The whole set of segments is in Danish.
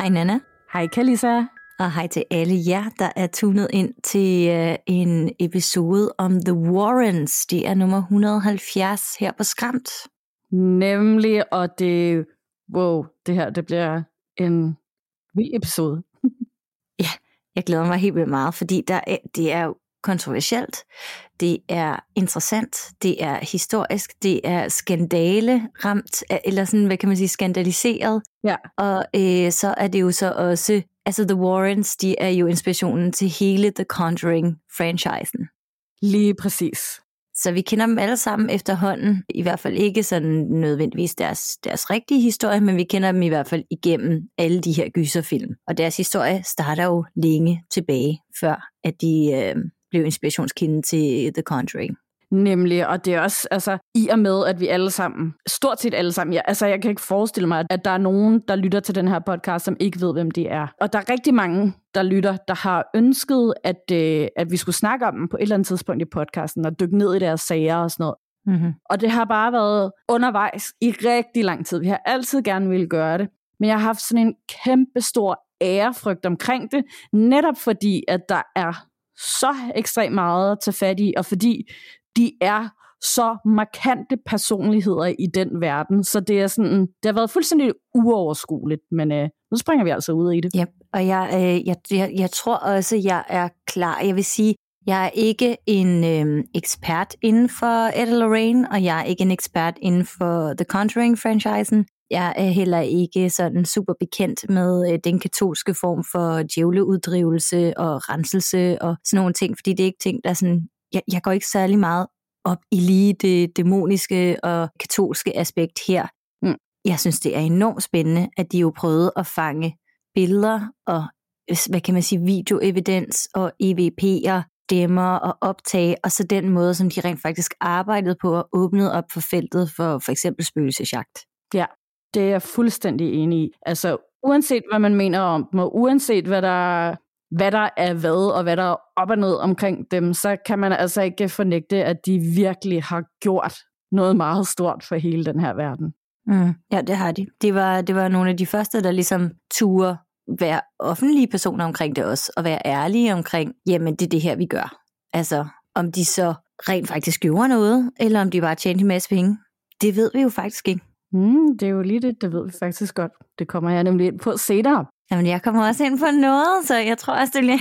Hej Nana, Hej Kalisa. og hej til alle jer, der er tunet ind til uh, en episode om The Warrens. Det er nummer 170 her på Skræmt. Nemlig, og det, wow, det her, det bliver en vild episode. Jeg glæder mig helt vildt meget, fordi der er, det er jo kontroversielt, det er interessant, det er historisk, det er skandale ramt, eller sådan, hvad kan man sige, skandaliseret, Ja. og øh, så er det jo så også, altså The Warrens, de er jo inspirationen til hele The Conjuring-franchisen. Lige præcis. Så vi kender dem alle sammen efterhånden, i hvert fald ikke sådan nødvendigvis deres, deres rigtige historie, men vi kender dem i hvert fald igennem alle de her gyserfilm. Og deres historie starter jo længe tilbage, før at de øh, blev inspirationskilden til The Conjuring. Nemlig, og det er også, altså, i og med, at vi alle sammen, stort set alle sammen, ja, altså, jeg kan ikke forestille mig, at der er nogen, der lytter til den her podcast, som ikke ved, hvem de er. Og der er rigtig mange, der lytter, der har ønsket, at, øh, at vi skulle snakke om dem på et eller andet tidspunkt i podcasten, og dykke ned i deres sager og sådan noget. Mm-hmm. Og det har bare været undervejs i rigtig lang tid. Vi har altid gerne ville gøre det, men jeg har haft sådan en kæmpe stor ærefrygt omkring det, netop fordi, at der er så ekstremt meget at tage fat i, og fordi de er så markante personligheder i den verden, så det er sådan, det har været fuldstændig uoverskueligt, men øh, nu springer vi altså ud i det. Ja, og jeg, øh, jeg, jeg, jeg tror også, jeg er klar. Jeg vil sige, jeg er ikke en øh, ekspert inden for Ed Lorraine, og jeg er ikke en ekspert inden for The Conjuring-franchisen. Jeg er heller ikke sådan super bekendt med øh, den katolske form for djævleuddrivelse og renselse og sådan nogle ting, fordi det er ikke ting, der er sådan... Jeg, jeg går ikke særlig meget op i lige det dæmoniske og katolske aspekt her. Mm. Jeg synes, det er enormt spændende, at de jo prøvede at fange billeder og, hvad kan man sige, videoevidens og EVP'er, stemmer og optage, og så den måde, som de rent faktisk arbejdede på og åbnede op for feltet for for eksempel spøgelsesjagt. Det er jeg fuldstændig enig i. Altså, uanset hvad man mener om dem, og uanset hvad der, hvad der er hvad, og hvad der er op og ned omkring dem, så kan man altså ikke fornægte, at de virkelig har gjort noget meget stort for hele den her verden. Mm. Ja, det har de. Det var, det var nogle af de første, der ligesom turde være offentlige personer omkring det også, og være ærlige omkring, jamen det er det her, vi gør. Altså, om de så rent faktisk gjorde noget, eller om de bare tjente en masse penge, det ved vi jo faktisk ikke. Mm, det er jo lige det, det ved vi faktisk godt. Det kommer jeg nemlig ind på senere. Jamen, jeg kommer også ind på noget, så jeg tror også, det bliver,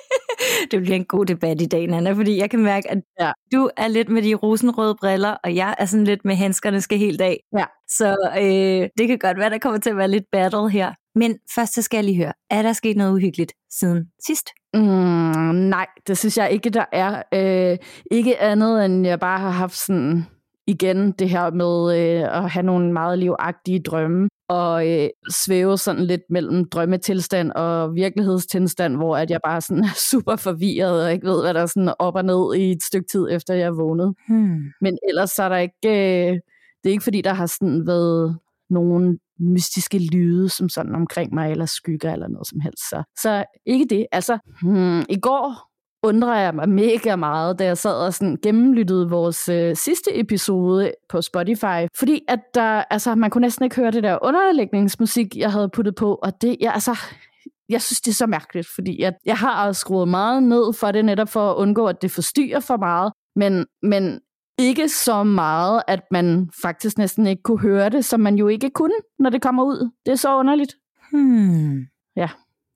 det bliver en god debat i dag, Nana, fordi jeg kan mærke, at Ja. du er lidt med de rosenrøde briller, og jeg er sådan lidt med handskerne skal helt af. Ja. Så øh, det kan godt være, der kommer til at være lidt battle her. Men først så skal jeg lige høre, er der sket noget uhyggeligt siden sidst? Mm, nej, det synes jeg ikke, der er. Øh, ikke andet, end jeg bare har haft sådan igen det her med øh, at have nogle meget livagtige drømme og øh, svæve sådan lidt mellem drømmetilstand og virkelighedstilstand, hvor at jeg bare sådan er super forvirret og ikke ved, hvad der er sådan op og ned i et stykke tid efter jeg er vågnet. Hmm. Men ellers så er der ikke, øh, det er ikke fordi, der har sådan været nogen mystiske lyde som sådan omkring mig, eller skygger eller noget som helst. Så, så ikke det. Altså, hmm, i går undrer jeg mig mega meget, da jeg sad og sådan gennemlyttede vores øh, sidste episode på Spotify, fordi at der, altså, man kunne næsten ikke høre det der underlægningsmusik, jeg havde puttet på, og det, jeg, altså, jeg synes, det er så mærkeligt, fordi jeg, jeg har skruet meget ned for det, netop for at undgå, at det forstyrrer for meget, men, men ikke så meget, at man faktisk næsten ikke kunne høre det, som man jo ikke kunne, når det kommer ud. Det er så underligt. Hmm. Ja.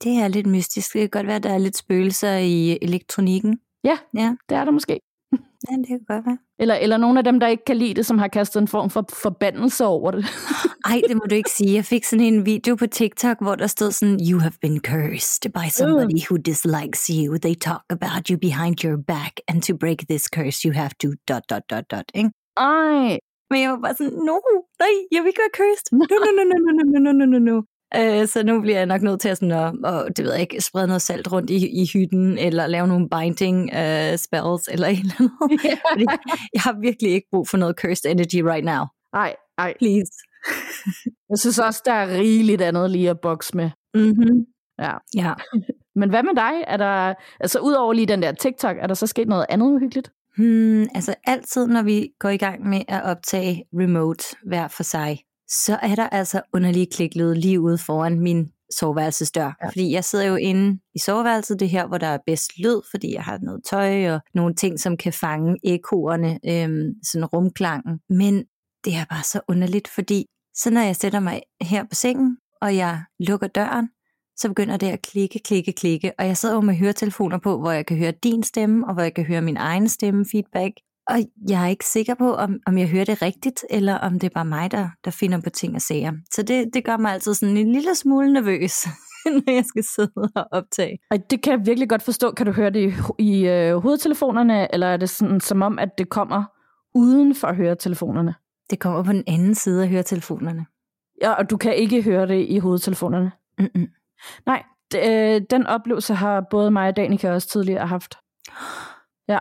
Det er lidt mystisk. Det kan godt være, at der er lidt spøgelser i elektronikken. Ja. Ja, Det er der måske. ja det kan godt være. Eller, eller nogle af dem, der ikke kan lide det, som har kastet en form for forbandelse over det. Ej, det må du ikke sige. Jeg fik sådan en video på TikTok, hvor der stod sådan, You have been cursed by somebody who dislikes you. They talk about you behind your back, and to break this curse, you have to dot, dot, dot, dot. Ikke? Ej, Men jeg var bare sådan, no, nej, jeg vil ikke være cursed. No, no, no, no, no, no, no, no, no, no. Uh, så nu bliver jeg nok nødt til at, sådan, at, at det ved jeg ikke, sprede noget salt rundt i, i hytten, eller lave nogle binding uh, spells, eller et eller andet. Yeah. Fordi jeg har virkelig ikke brug for noget cursed energy right now. Ej, ej. Please. jeg synes også, der er rigeligt andet lige at bokse med. Mm-hmm. Ja. ja. Men hvad med dig? Er der, altså udover lige den der TikTok, er der så sket noget andet uhyggeligt? Hmm, altså altid, når vi går i gang med at optage remote hver for sig, så er der altså underlige kliklyde lige ude foran min soveværelsesdør. Ja. Fordi jeg sidder jo inde i soveværelset, det her, hvor der er bedst lyd, fordi jeg har noget tøj og nogle ting, som kan fange ekoerne, øhm, sådan rumklangen. Men det er bare så underligt, fordi så når jeg sætter mig her på sengen, og jeg lukker døren, så begynder det at klikke, klikke, klikke, og jeg sidder jo med høretelefoner på, hvor jeg kan høre din stemme, og hvor jeg kan høre min egen stemme feedback, og jeg er ikke sikker på, om, om jeg hører det rigtigt, eller om det er bare mig, der, der finder på ting og sager. Så det, det gør mig altid sådan en lille smule nervøs, når jeg skal sidde og optage. Og det kan jeg virkelig godt forstå. Kan du høre det i, i øh, hovedtelefonerne, eller er det sådan, som om, at det kommer uden for høretelefonerne? Det kommer på den anden side af høretelefonerne. Ja, og du kan ikke høre det i hovedtelefonerne? Mm-mm. Nej, øh, den oplevelse har både mig og Danika også tidligere haft. Ja.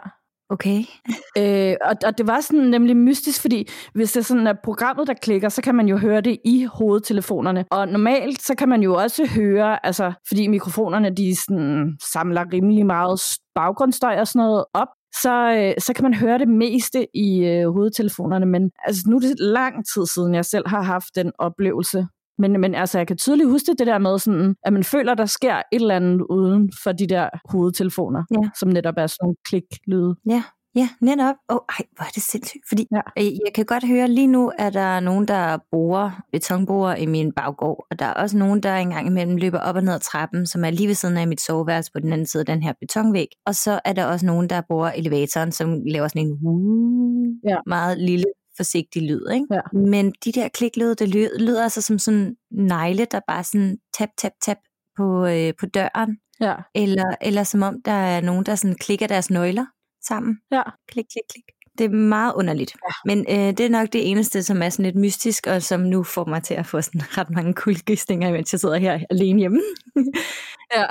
Okay. øh, og, og det var sådan nemlig mystisk, fordi hvis det er sådan, er programmet, der klikker, så kan man jo høre det i hovedtelefonerne. Og normalt, så kan man jo også høre, altså, fordi mikrofonerne, de sådan, samler rimelig meget baggrundsstøj og sådan noget op, så, øh, så kan man høre det meste i øh, hovedtelefonerne. Men altså, nu er det lang tid siden, jeg selv har haft den oplevelse. Men, men altså, jeg kan tydeligt huske det der med, sådan, at man føler, der sker et eller andet uden for de der hovedtelefoner, ja. som netop er sådan nogle kliklyde. Ja, ja, netop. Åh, oh, ej, hvor er det sindssygt. Fordi ja. jeg kan godt høre, lige nu er der nogen, der borer betonborer i min baggård, og der er også nogen, der engang imellem løber op og ned ad trappen, som er lige ved siden af mit soveværelse på den anden side af den her betonvæg. Og så er der også nogen, der borer elevatoren, som laver sådan en uh, ja. meget lille forsigtig lyd. Ikke? Ja. Men de der kliklyde, det lyder, lyder altså som sådan negle, der bare sådan tap, tap, tap på, øh, på døren. Ja. Eller, eller som om der er nogen, der sådan klikker deres nøgler sammen. Ja. Klik, klik, klik. Det er meget underligt. Ja. Men øh, det er nok det eneste, som er sådan lidt mystisk, og som nu får mig til at få sådan ret mange kuldegysninger, mens jeg sidder her alene hjemme. ja.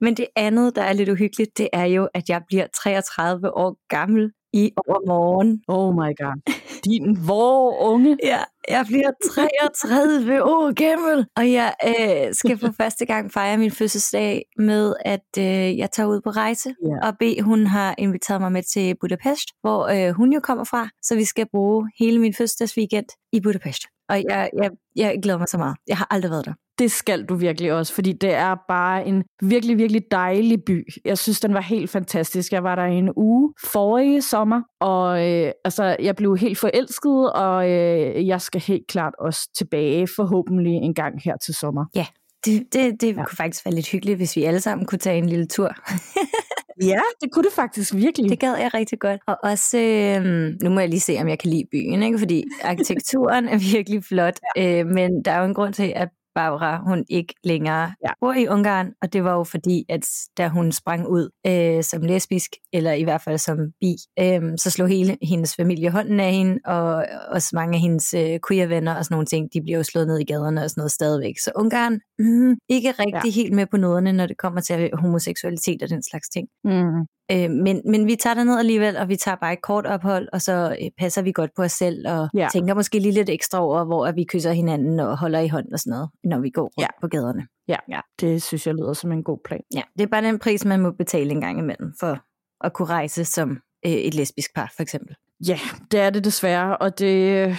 Men det andet, der er lidt uhyggeligt, det er jo, at jeg bliver 33 år gammel i overmorgen. Oh my god. Din hvor unge? Ja, jeg bliver 33 år gammel, og jeg øh, skal for første gang fejre min fødselsdag med, at øh, jeg tager ud på rejse. Yeah. Og B, hun har inviteret mig med til Budapest, hvor øh, hun jo kommer fra, så vi skal bruge hele min fødselsdagsweekend i Budapest. Og jeg, jeg, jeg glæder mig så meget. Jeg har aldrig været der. Det skal du virkelig også, fordi det er bare en virkelig, virkelig dejlig by. Jeg synes, den var helt fantastisk. Jeg var der en uge forrige sommer, og øh, altså, jeg blev helt forelsket, og øh, jeg skal helt klart også tilbage forhåbentlig en gang her til sommer. Ja, det, det, det ja. kunne faktisk være lidt hyggeligt, hvis vi alle sammen kunne tage en lille tur. ja, det kunne det faktisk virkelig. Det gad jeg rigtig godt. Og også, øh, nu må jeg lige se, om jeg kan lide byen, ikke? fordi arkitekturen er virkelig flot, ja. øh, men der er jo en grund til, at Barbara, hun ikke længere ja. bor i Ungarn, og det var jo fordi, at da hun sprang ud øh, som lesbisk, eller i hvert fald som bi, øh, så slog hele hendes familie hånden af hende, og også mange af hendes øh, queer-venner og sådan nogle ting, de bliver jo slået ned i gaderne og sådan noget stadigvæk. Så Ungarn, mm, ikke rigtig ja. helt med på noderne, når det kommer til homoseksualitet og den slags ting. Mm. Øh, men, men vi tager ned alligevel, og vi tager bare et kort ophold, og så øh, passer vi godt på os selv, og ja. tænker måske lige lidt ekstra over, hvor at vi kysser hinanden og holder i hånden og sådan noget, når vi går rundt ja. på gaderne. Ja. ja, det synes jeg lyder som en god plan. Ja, det er bare den pris, man må betale en gang imellem, for at kunne rejse som øh, et lesbisk par, for eksempel. Ja, det er det desværre, og det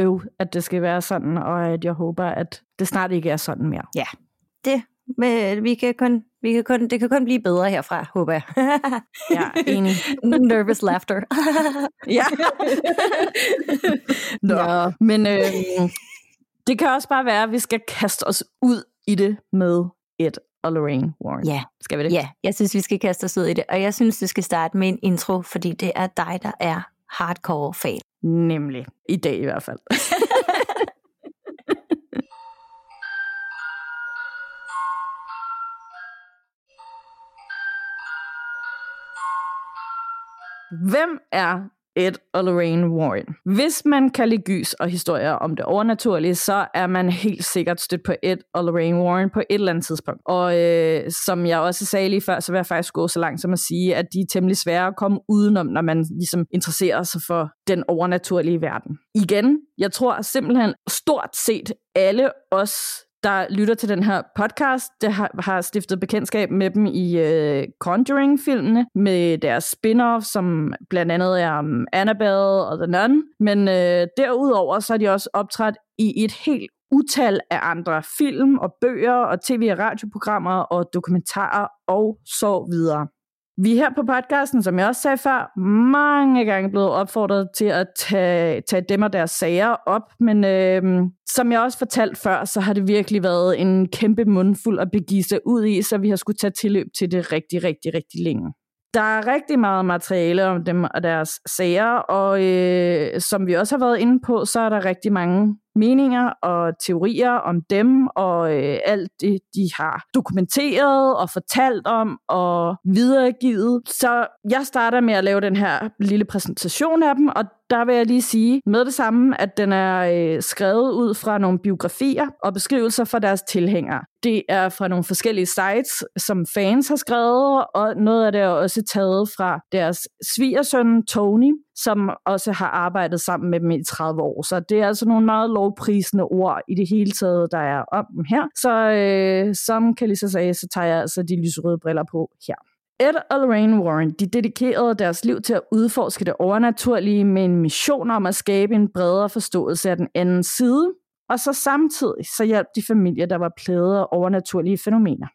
øv, at det skal være sådan, og at jeg håber, at det snart ikke er sådan mere. Ja, det men vi kan kun, vi kan kun, det kan kun blive bedre herfra, håber jeg. ja, enig. Nervous laughter. ja. Nå, ja. men øh, det kan også bare være, at vi skal kaste os ud i det med et og Lorraine Warren. Ja. Skal vi det? Ja, jeg synes, vi skal kaste os ud i det. Og jeg synes, det skal starte med en intro, fordi det er dig, der er hardcore fan. Nemlig. I dag i hvert fald. Hvem er Ed og Lorraine Warren. Hvis man kan lide gys og historier om det overnaturlige, så er man helt sikkert stødt på Ed og Lorraine Warren på et eller andet tidspunkt. Og øh, som jeg også sagde lige før, så vil jeg faktisk gå så langt som at sige, at de er temmelig svære at komme udenom, når man ligesom interesserer sig for den overnaturlige verden. Igen, jeg tror simpelthen stort set alle os, der lytter til den her podcast, der har, har stiftet bekendtskab med dem i øh, Conjuring-filmene, med deres spin-off, som blandt andet er um, Annabelle og The Nun. Men øh, derudover så er de også optrådt i et helt utal af andre film og bøger og tv- og radioprogrammer og dokumentarer og så videre. Vi er her på podcasten, som jeg også sagde før, mange gange blevet opfordret til at tage, tage dem og deres sager op, men øh, som jeg også fortalt før, så har det virkelig været en kæmpe mundfuld at begive sig ud i, så vi har skulle tage tilløb til det rigtig, rigtig, rigtig længe. Der er rigtig meget materiale om dem og deres sager, og øh, som vi også har været inde på, så er der rigtig mange meninger og teorier om dem, og øh, alt det, de har dokumenteret og fortalt om og videregivet. Så jeg starter med at lave den her lille præsentation af dem, og der vil jeg lige sige med det samme, at den er øh, skrevet ud fra nogle biografier og beskrivelser fra deres tilhængere. Det er fra nogle forskellige sites, som fans har skrevet, og noget af det er også taget fra deres svigersøn Tony, som også har arbejdet sammen med dem i 30 år. Så det er altså nogle meget lovprisende ord i det hele taget, der er om dem her. Så øh, som Kalisa sagde, så tager jeg altså de lyserøde briller på her. Ed og Lorraine Warren de dedikerede deres liv til at udforske det overnaturlige med en mission om at skabe en bredere forståelse af den anden side, og så samtidig så hjalp de familier, der var plaget af overnaturlige fænomener.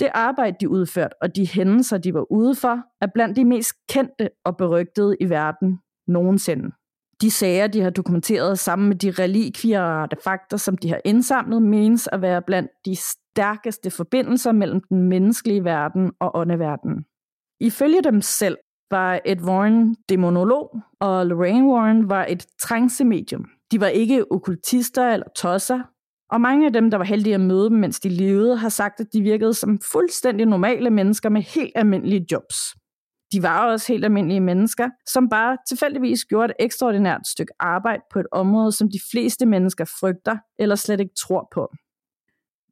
Det arbejde, de udførte, og de hændelser, de var ude for, er blandt de mest kendte og berygtede i verden nogensinde. De sager, de har dokumenteret sammen med de relikvier og artefakter, som de har indsamlet, menes at være blandt de stærkeste forbindelser mellem den menneskelige verden og åndeverdenen. Ifølge dem selv var Ed Warren dæmonolog, og Lorraine Warren var et trance-medium. De var ikke okkultister eller tosser, og mange af dem, der var heldige at møde dem, mens de levede, har sagt, at de virkede som fuldstændig normale mennesker med helt almindelige jobs. De var også helt almindelige mennesker, som bare tilfældigvis gjorde et ekstraordinært stykke arbejde på et område, som de fleste mennesker frygter eller slet ikke tror på.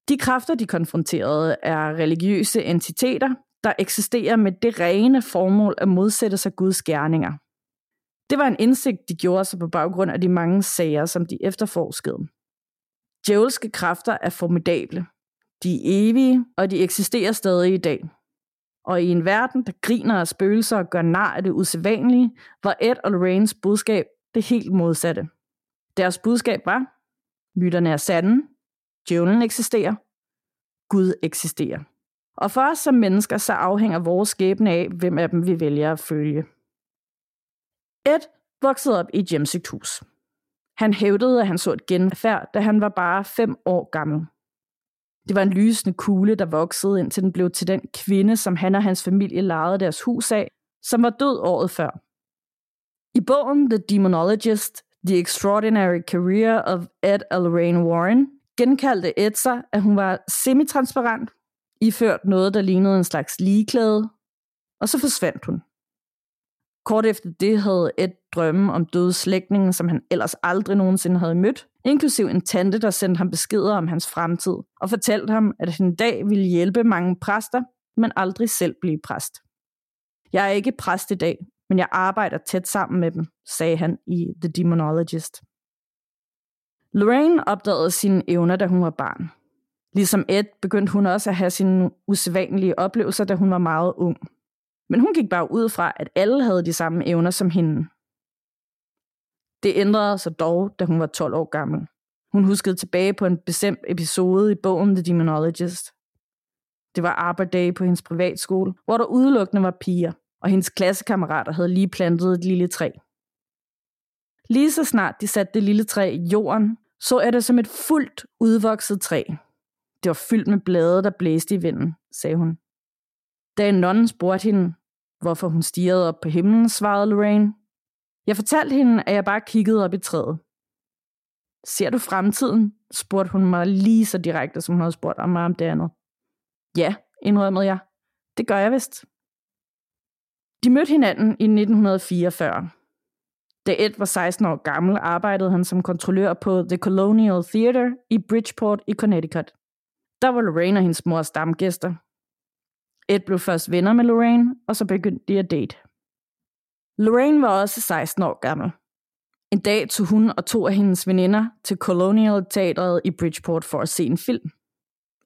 De kræfter, de konfronterede, er religiøse entiteter, der eksisterer med det rene formål at modsætte sig Guds gerninger. Det var en indsigt, de gjorde sig på baggrund af de mange sager, som de efterforskede. Djævelske kræfter er formidable. De er evige, og de eksisterer stadig i dag. Og i en verden, der griner af spøgelser og gør nar af det usædvanlige, var Ed og Lorraines budskab det helt modsatte. Deres budskab var, myterne er sande, djævlen eksisterer, Gud eksisterer. Og for os som mennesker, så afhænger vores skæbne af, hvem af dem vi vælger at følge. Ed voksede op i et hjemsøgt hus. Han hævdede, at han så et genfærd, da han var bare fem år gammel. Det var en lysende kugle, der voksede, indtil den blev til den kvinde, som han og hans familie lejede deres hus af, som var død året før. I bogen The Demonologist, The Extraordinary Career of Ed Lorraine Warren, genkaldte Ed sig, at hun var semitransparent, iført noget, der lignede en slags ligeklæde, og så forsvandt hun. Kort efter det havde Ed drømme om døde slægtninge, som han ellers aldrig nogensinde havde mødt, inklusiv en tante, der sendte ham beskeder om hans fremtid, og fortalte ham, at han en dag ville hjælpe mange præster, men aldrig selv blive præst. Jeg er ikke præst i dag, men jeg arbejder tæt sammen med dem, sagde han i The Demonologist. Lorraine opdagede sine evner, da hun var barn. Ligesom Ed begyndte hun også at have sine usædvanlige oplevelser, da hun var meget ung. Men hun gik bare ud fra, at alle havde de samme evner som hende. Det ændrede sig dog, da hun var 12 år gammel. Hun huskede tilbage på en bestemt episode i bogen The Demonologist. Det var Arbor Day på hendes privatskole, hvor der udelukkende var piger, og hendes klassekammerater havde lige plantet et lille træ. Lige så snart de satte det lille træ i jorden, så er det som et fuldt udvokset træ. Det var fyldt med blade, der blæste i vinden, sagde hun. Da en nonne spurgte hende, hvorfor hun stirrede op på himlen, svarede Lorraine. Jeg fortalte hende, at jeg bare kiggede op i træet. Ser du fremtiden? spurgte hun mig lige så direkte, som hun havde spurgt om mig om det andet. Ja, indrømmede jeg. Det gør jeg vist. De mødte hinanden i 1944. Da Ed var 16 år gammel, arbejdede han som kontrollør på The Colonial Theater i Bridgeport i Connecticut. Der var Lorraine og hendes mors stamgæster. Ed blev først venner med Lorraine, og så begyndte de at date. Lorraine var også 16 år gammel. En dag tog hun og to af hendes veninder til Colonial Teatret i Bridgeport for at se en film.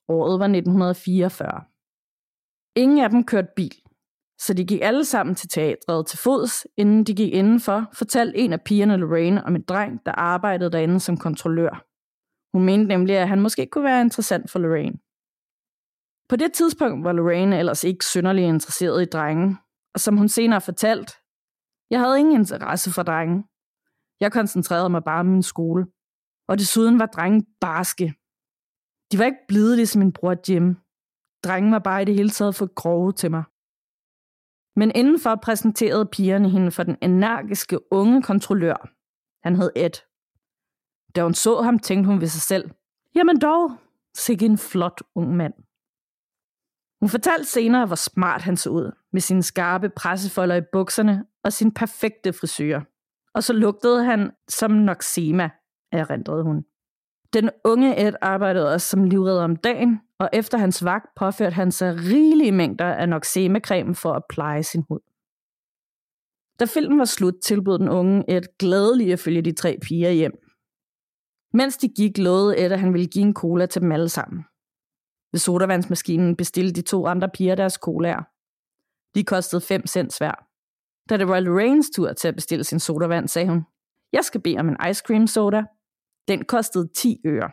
Året var 1944. Ingen af dem kørte bil, så de gik alle sammen til teatret til fods, inden de gik indenfor, fortalte en af pigerne Lorraine om en dreng, der arbejdede derinde som kontrollør. Hun mente nemlig, at han måske kunne være interessant for Lorraine. På det tidspunkt var Lorraine ellers ikke synderlig interesseret i drengen, og som hun senere fortalt, jeg havde ingen interesse for drengen. Jeg koncentrerede mig bare om min skole. Og desuden var drengen barske. De var ikke blide ligesom min bror Jim. Drengen var bare i det hele taget for grove til mig. Men indenfor præsenterede pigerne hende for den energiske unge kontrollør. Han hed Ed. Da hun så ham, tænkte hun ved sig selv, jamen dog, sikke en flot ung mand. Hun fortalte senere, hvor smart han så ud, med sine skarpe pressefolder i bukserne og sin perfekte frisyr. Og så lugtede han som Noxema, erindrede hun. Den unge Ed arbejdede også som livredder om dagen, og efter hans vagt påførte han sig rigelige mængder af Noxema-creme for at pleje sin hud. Da filmen var slut, tilbød den unge Ed glædeligt at følge de tre piger hjem. Mens de gik, lovede Ed, at han ville give en cola til dem alle sammen. Ved sodavandsmaskinen bestille de to andre piger deres colaer. De kostede 5 cent hver. Da det var Lorraines tur til at bestille sin sodavand, sagde hun, jeg skal bede om en ice cream soda. Den kostede 10 øre.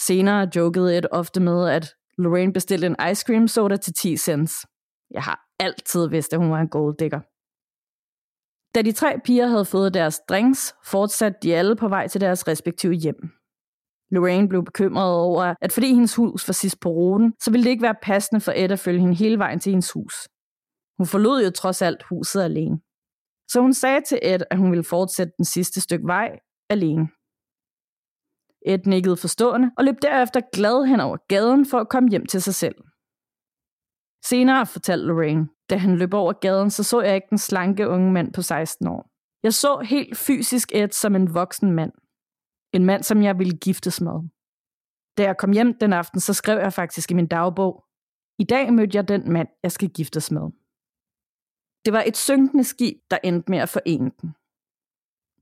Senere jokede Ed ofte med, at Lorraine bestilte en ice cream soda til 10 cents. Jeg har altid vidst, at hun var en golddigger. Da de tre piger havde fået deres drinks, fortsatte de alle på vej til deres respektive hjem. Lorraine blev bekymret over, at fordi hendes hus var sidst på ruten, så ville det ikke være passende for Ed at følge hende hele vejen til hendes hus. Hun forlod jo trods alt huset alene. Så hun sagde til Ed, at hun ville fortsætte den sidste stykke vej alene. Ed nikkede forstående og løb derefter glad hen over gaden for at komme hjem til sig selv. Senere fortalte Lorraine, da han løb over gaden, så så jeg ikke den slanke unge mand på 16 år. Jeg så helt fysisk Ed som en voksen mand. En mand, som jeg ville giftes med. Da jeg kom hjem den aften, så skrev jeg faktisk i min dagbog, i dag mødte jeg den mand, jeg skal giftes med. Det var et synkende skib, der endte med at forene den.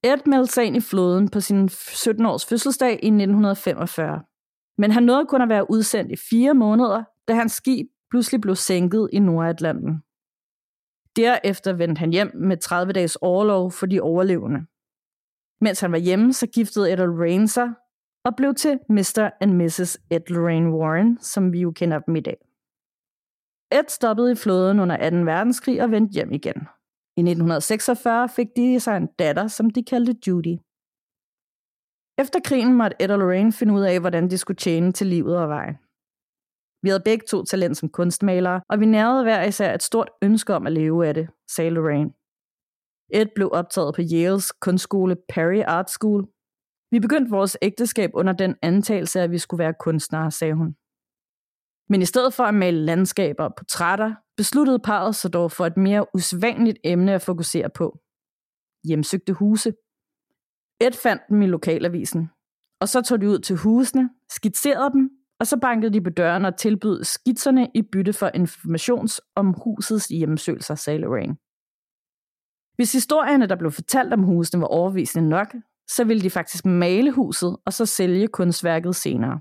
Ed meldte sig ind i floden på sin 17-års fødselsdag i 1945. Men han nåede kun at være udsendt i fire måneder, da hans skib pludselig blev sænket i Nordatlanten. Derefter vendte han hjem med 30 dages overlov for de overlevende. Mens han var hjemme, så giftede Ed Lorraine sig og blev til Mr. and Mrs. Ed Lorraine Warren, som vi jo kender dem i dag. Ed stoppede i flåden under 2. verdenskrig og vendte hjem igen. I 1946 fik de sig en datter, som de kaldte Judy. Efter krigen måtte Ed og Lorraine finde ud af, hvordan de skulle tjene til livet og vejen. Vi havde begge to talent som kunstmalere, og vi nærede hver især et stort ønske om at leve af det, sagde Lorraine. Ed blev optaget på Yales kunstskole Perry Art School. Vi begyndte vores ægteskab under den antagelse, at vi skulle være kunstnere, sagde hun. Men i stedet for at male landskaber og portrætter, besluttede parret sig dog for et mere usædvanligt emne at fokusere på. Hjemsøgte huse. Ed fandt dem i lokalavisen, og så tog de ud til husene, skitserede dem, og så bankede de på døren og tilbød skitserne i bytte for informations om husets hjemsøgelser, sagde Lorraine. Hvis historierne, der blev fortalt om husene, var overvisende nok, så ville de faktisk male huset og så sælge kunstværket senere.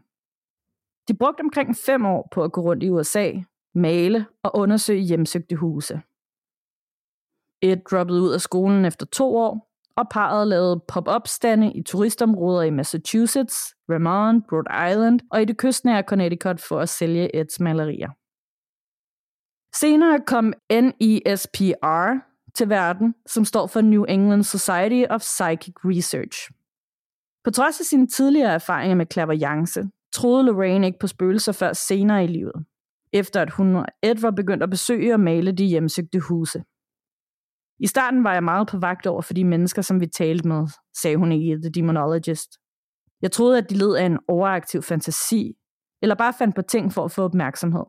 De brugte omkring fem år på at gå rundt i USA, male og undersøge hjemsøgte huse. Ed droppede ud af skolen efter to år, og parret lavede pop-up-stande i turistområder i Massachusetts, Vermont, Rhode Island og i det kystnære Connecticut for at sælge Eds malerier. Senere kom NESPR til verden, som står for New England Society of Psychic Research. På trods af sine tidligere erfaringer med clairvoyance, troede Lorraine ikke på spøgelser før senere i livet, efter at hun og Ed var begyndt at besøge og male de hjemsøgte huse. I starten var jeg meget på vagt over for de mennesker, som vi talte med, sagde hun i The Demonologist. Jeg troede, at de led af en overaktiv fantasi, eller bare fandt på ting for at få opmærksomhed.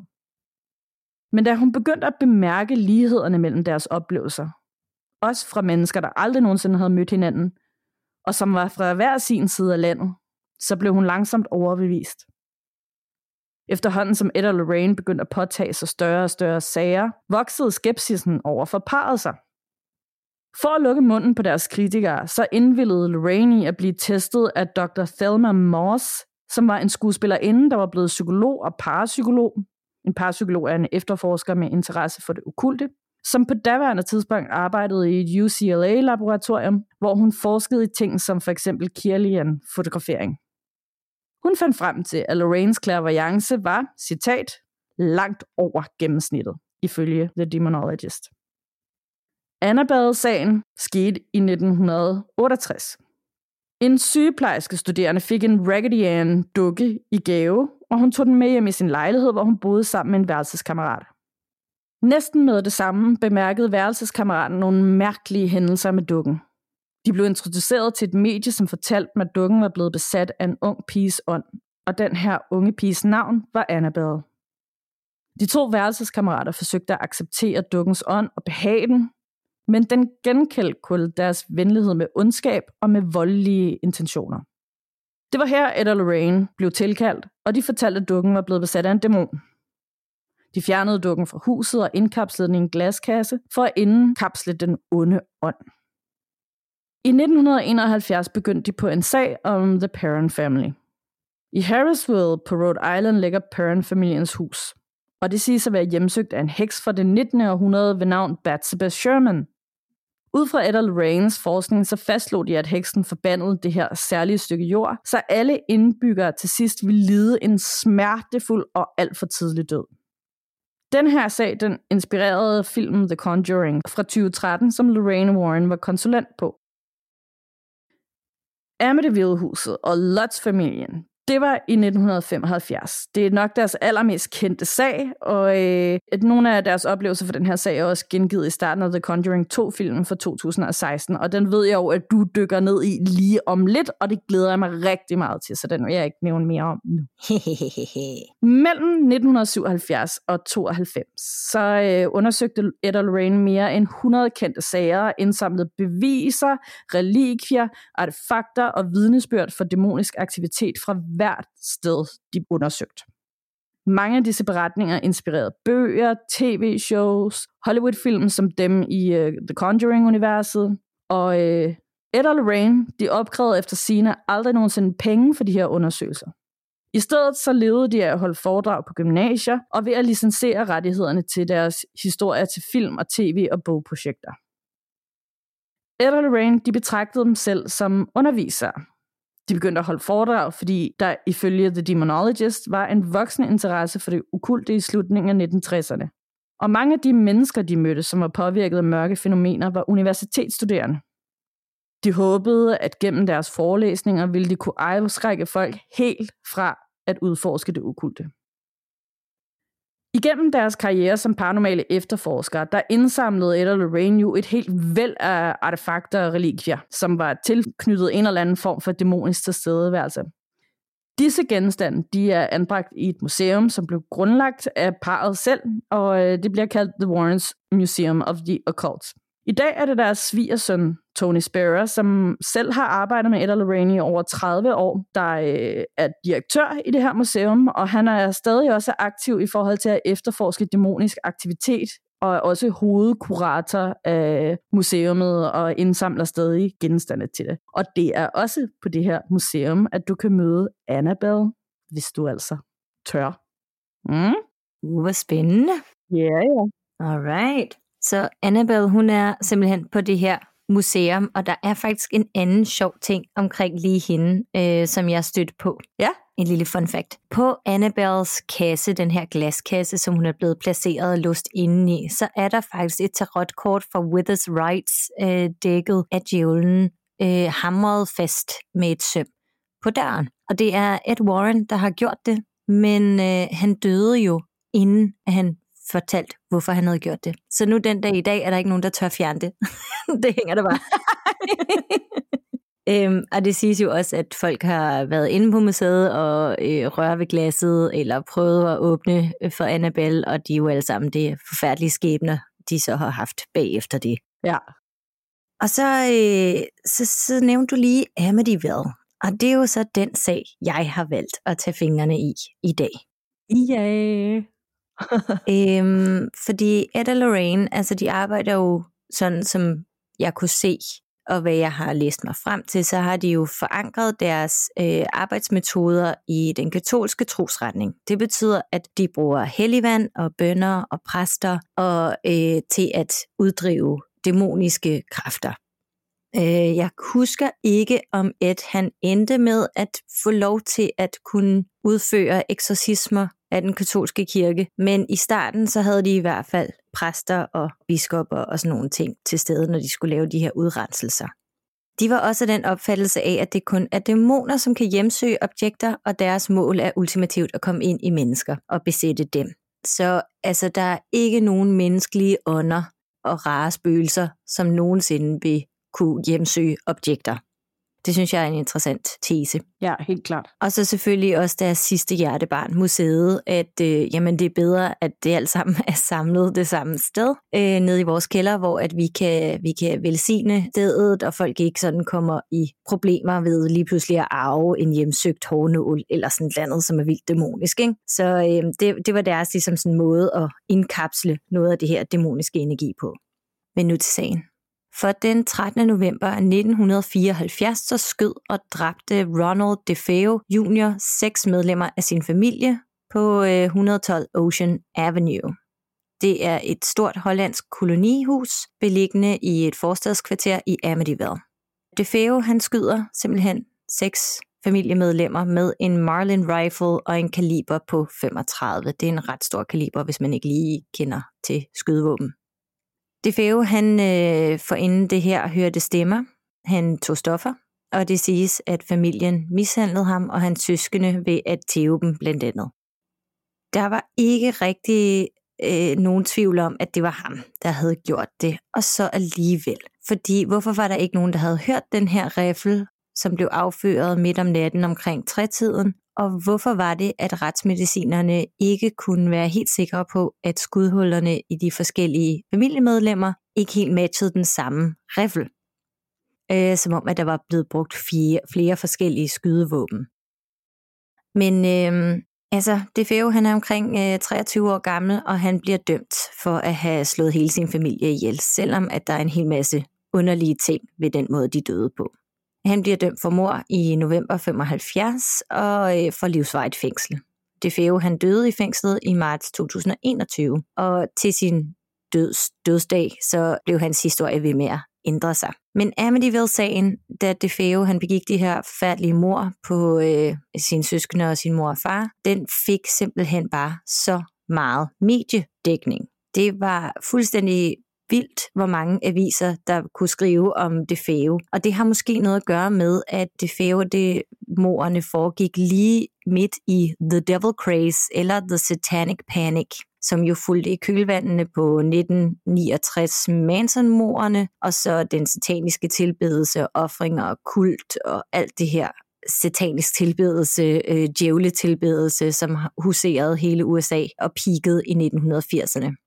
Men da hun begyndte at bemærke lighederne mellem deres oplevelser, også fra mennesker, der aldrig nogensinde havde mødt hinanden, og som var fra hver sin side af landet, så blev hun langsomt overbevist. Efterhånden som Ed og Lorraine begyndte at påtage sig større og større sager, voksede skepsisen over for parret sig. For at lukke munden på deres kritikere, så indvillede Lorraine i at blive testet af Dr. Thelma Moss, som var en skuespillerinde, der var blevet psykolog og parapsykolog. En parapsykolog er en efterforsker med interesse for det okulte, som på daværende tidspunkt arbejdede i et UCLA-laboratorium, hvor hun forskede i ting som for eksempel Kirlian-fotografering. Hun fandt frem til, at Lorraines clairvoyance var, citat, langt over gennemsnittet, ifølge The Demonologist. Annabelle-sagen skete i 1968. En sygeplejerske studerende fik en Raggedy Ann dukke i gave, og hun tog den med hjem i sin lejlighed, hvor hun boede sammen med en værelseskammerat. Næsten med det samme bemærkede værelseskammeraten nogle mærkelige hændelser med dukken. De blev introduceret til et medie, som fortalte dem, at dukken var blevet besat af en ung piges ånd, og den her unge piges navn var Annabelle. De to værelseskammerater forsøgte at acceptere dukkens ånd og behage den, men den genkældte deres venlighed med ondskab og med voldelige intentioner. Det var her, Ed og Lorraine blev tilkaldt, og de fortalte, at dukken var blevet besat af en dæmon. De fjernede dukken fra huset og indkapslede den i en glaskasse for at indkapsle den onde ånd. I 1971 begyndte de på en sag om The Perron Family. I Harrisville på Rhode Island ligger Perron-familiens hus, og det siges at være hjemsøgt af en heks fra det 19. århundrede ved navn Bathsheba Sherman. Ud fra Edel Rains forskning, så fastslog de, at heksen forbandede det her særlige stykke jord, så alle indbyggere til sidst ville lide en smertefuld og alt for tidlig død. Den her sag, den inspirerede filmen The Conjuring fra 2013, som Lorraine Warren var konsulent på. Amityville-huset og Lutz-familien, det var i 1975. Det er nok deres allermest kendte sag, og øh, nogle af deres oplevelser for den her sag er også gengivet i starten af The Conjuring 2-filmen fra 2016, og den ved jeg jo, at du dykker ned i lige om lidt, og det glæder jeg mig rigtig meget til, så den vil jeg ikke nævne mere om nu. Mellem 1977 og 92, så øh, undersøgte Ed og Lorraine mere end 100 kendte sager, indsamlede beviser, relikvier, artefakter og vidnesbyrd for dæmonisk aktivitet fra hvert sted, de undersøgt. Mange af disse beretninger inspirerede bøger, tv-shows, Hollywood-film som dem i uh, The Conjuring-universet, og uh, Ed og Lorraine, de opkrævede efter sine aldrig nogensinde penge for de her undersøgelser. I stedet så levede de af at holde foredrag på gymnasier og ved at licensere rettighederne til deres historier til film og tv og bogprojekter. Ed og Lorraine de betragtede dem selv som undervisere, de begyndte at holde foredrag, fordi der ifølge The Demonologist var en voksende interesse for det okulte i slutningen af 1960'erne. Og mange af de mennesker, de mødte, som var påvirket af mørke fænomener, var universitetsstuderende. De håbede, at gennem deres forelæsninger ville de kunne afskrække folk helt fra at udforske det okulte. Igennem deres karriere som paranormale efterforskere, der indsamlede Ed og Lorraine jo et helt væld af artefakter og relikvier, som var tilknyttet en eller anden form for dæmonisk tilstedeværelse. Disse genstande de er anbragt i et museum, som blev grundlagt af parret selv, og øh, det bliver kaldt The Warrens Museum of the Occult. I dag er det deres svigersøn, Tony Sparrow, som selv har arbejdet med Ed og Lorraine i over 30 år, der øh, er direktør i det her museum, og han er stadig også aktiv i forhold til at efterforske dæmonisk aktivitet, og er også hovedkurator af museummet og indsamler stadig genstande til det. Og det er også på det her museum, at du kan møde Annabelle, hvis du altså tør. Mm? Uh, hvor spændende. Ja, yeah, ja. Yeah. Alright. Så Annabelle, hun er simpelthen på det her museum, og der er faktisk en anden sjov ting omkring lige hende, øh, som jeg stødte på. Ja. En lille fun fact. På Annabelles kasse, den her glaskasse, som hun er blevet placeret og låst indeni, så er der faktisk et tarotkort for Withers Rights, øh, dækket af djævlen, øh, hamret fast med et søm på døren. Og det er Ed Warren, der har gjort det, men øh, han døde jo, inden han fortalt, hvorfor han havde gjort det. Så nu den dag i dag er der ikke nogen, der tør fjerne det. det hænger der bare. øhm, og det siges jo også, at folk har været inde på museet og øh, røre ved glasset, eller prøvet at åbne øh, for Annabelle, og de er jo alle sammen det forfærdelige skæbner, de så har haft bagefter det. Ja. Og så, øh, så, så nævnte du lige Amityville, og det er jo så den sag, jeg har valgt at tage fingrene i i dag. Ja. øhm, fordi Ed og Lorraine, altså de arbejder jo sådan, som jeg kunne se, og hvad jeg har læst mig frem til, så har de jo forankret deres øh, arbejdsmetoder i den katolske trosretning. Det betyder, at de bruger helligvand og bønder og præster og øh, til at uddrive dæmoniske kræfter. Øh, jeg husker ikke, om Ed han endte med at få lov til at kunne udføre eksorcismer af den katolske kirke, men i starten så havde de i hvert fald præster og biskopper og sådan nogle ting til stede, når de skulle lave de her udrenselser. De var også den opfattelse af, at det kun er dæmoner, som kan hjemsøge objekter, og deres mål er ultimativt at komme ind i mennesker og besætte dem. Så altså, der er ikke nogen menneskelige ånder og rare spøgelser, som nogensinde vil kunne hjemsøge objekter. Det synes jeg er en interessant tese. Ja, helt klart. Og så selvfølgelig også deres sidste hjertebarn, museet, at øh, jamen, det er bedre, at det alt sammen er samlet det samme sted, øh, nede i vores kælder, hvor at vi kan, vi kan velsigne stedet, og folk ikke sådan kommer i problemer ved lige pludselig at arve en hjemsøgt hårnål, eller sådan noget andet, som er vildt dæmonisk. Ikke? Så øh, det, det var deres ligesom sådan måde at indkapsle noget af det her dæmoniske energi på. Men nu til sagen. For den 13. november 1974 så skød og dræbte Ronald DeFeo Jr. seks medlemmer af sin familie på øh, 112 Ocean Avenue. Det er et stort hollandsk kolonihus, beliggende i et forstadskvarter i Amityville. DeFeo han skyder simpelthen seks familiemedlemmer med en Marlin rifle og en kaliber på 35. Det er en ret stor kaliber, hvis man ikke lige kender til skydevåben. DeFeo, han øh, for inden det her hørte stemmer. Han tog stoffer, og det siges, at familien mishandlede ham og hans søskende ved at tæve dem blandt andet. Der var ikke rigtig øh, nogen tvivl om, at det var ham, der havde gjort det, og så alligevel. Fordi hvorfor var der ikke nogen, der havde hørt den her riffel, som blev affyret midt om natten omkring trætiden, og hvorfor var det, at retsmedicinerne ikke kunne være helt sikre på, at skudhullerne i de forskellige familiemedlemmer ikke helt matchede den samme riffel? Øh, som om, at der var blevet brugt fire, flere forskellige skydevåben. Men øh, altså, DeFeo han er omkring øh, 23 år gammel, og han bliver dømt for at have slået hele sin familie ihjel, selvom at der er en hel masse underlige ting ved den måde, de døde på. Han bliver dømt for mor i november 75 og øh, for livsvarigt fængsel. DeFeo han døde i fængslet i marts 2021, og til sin døds, dødsdag, så blev hans historie ved med at ændre sig. Men Amityville-sagen, da DeFeo han begik de her forfærdelige mor på øh, sin søskende og sin mor og far, den fik simpelthen bare så meget mediedækning. Det var fuldstændig vildt, hvor mange aviser, der kunne skrive om DeFeo. Og det har måske noget at gøre med, at DeFeo, det morerne foregik lige midt i The Devil Craze, eller The Satanic Panic, som jo fulgte i kølvandene på 1969 Manson-morerne, og så den sataniske tilbedelse, offringer og kult og alt det her satanisk tilbedelse, øh, djævletilbedelse, som huserede hele USA og peakede i 1980'erne.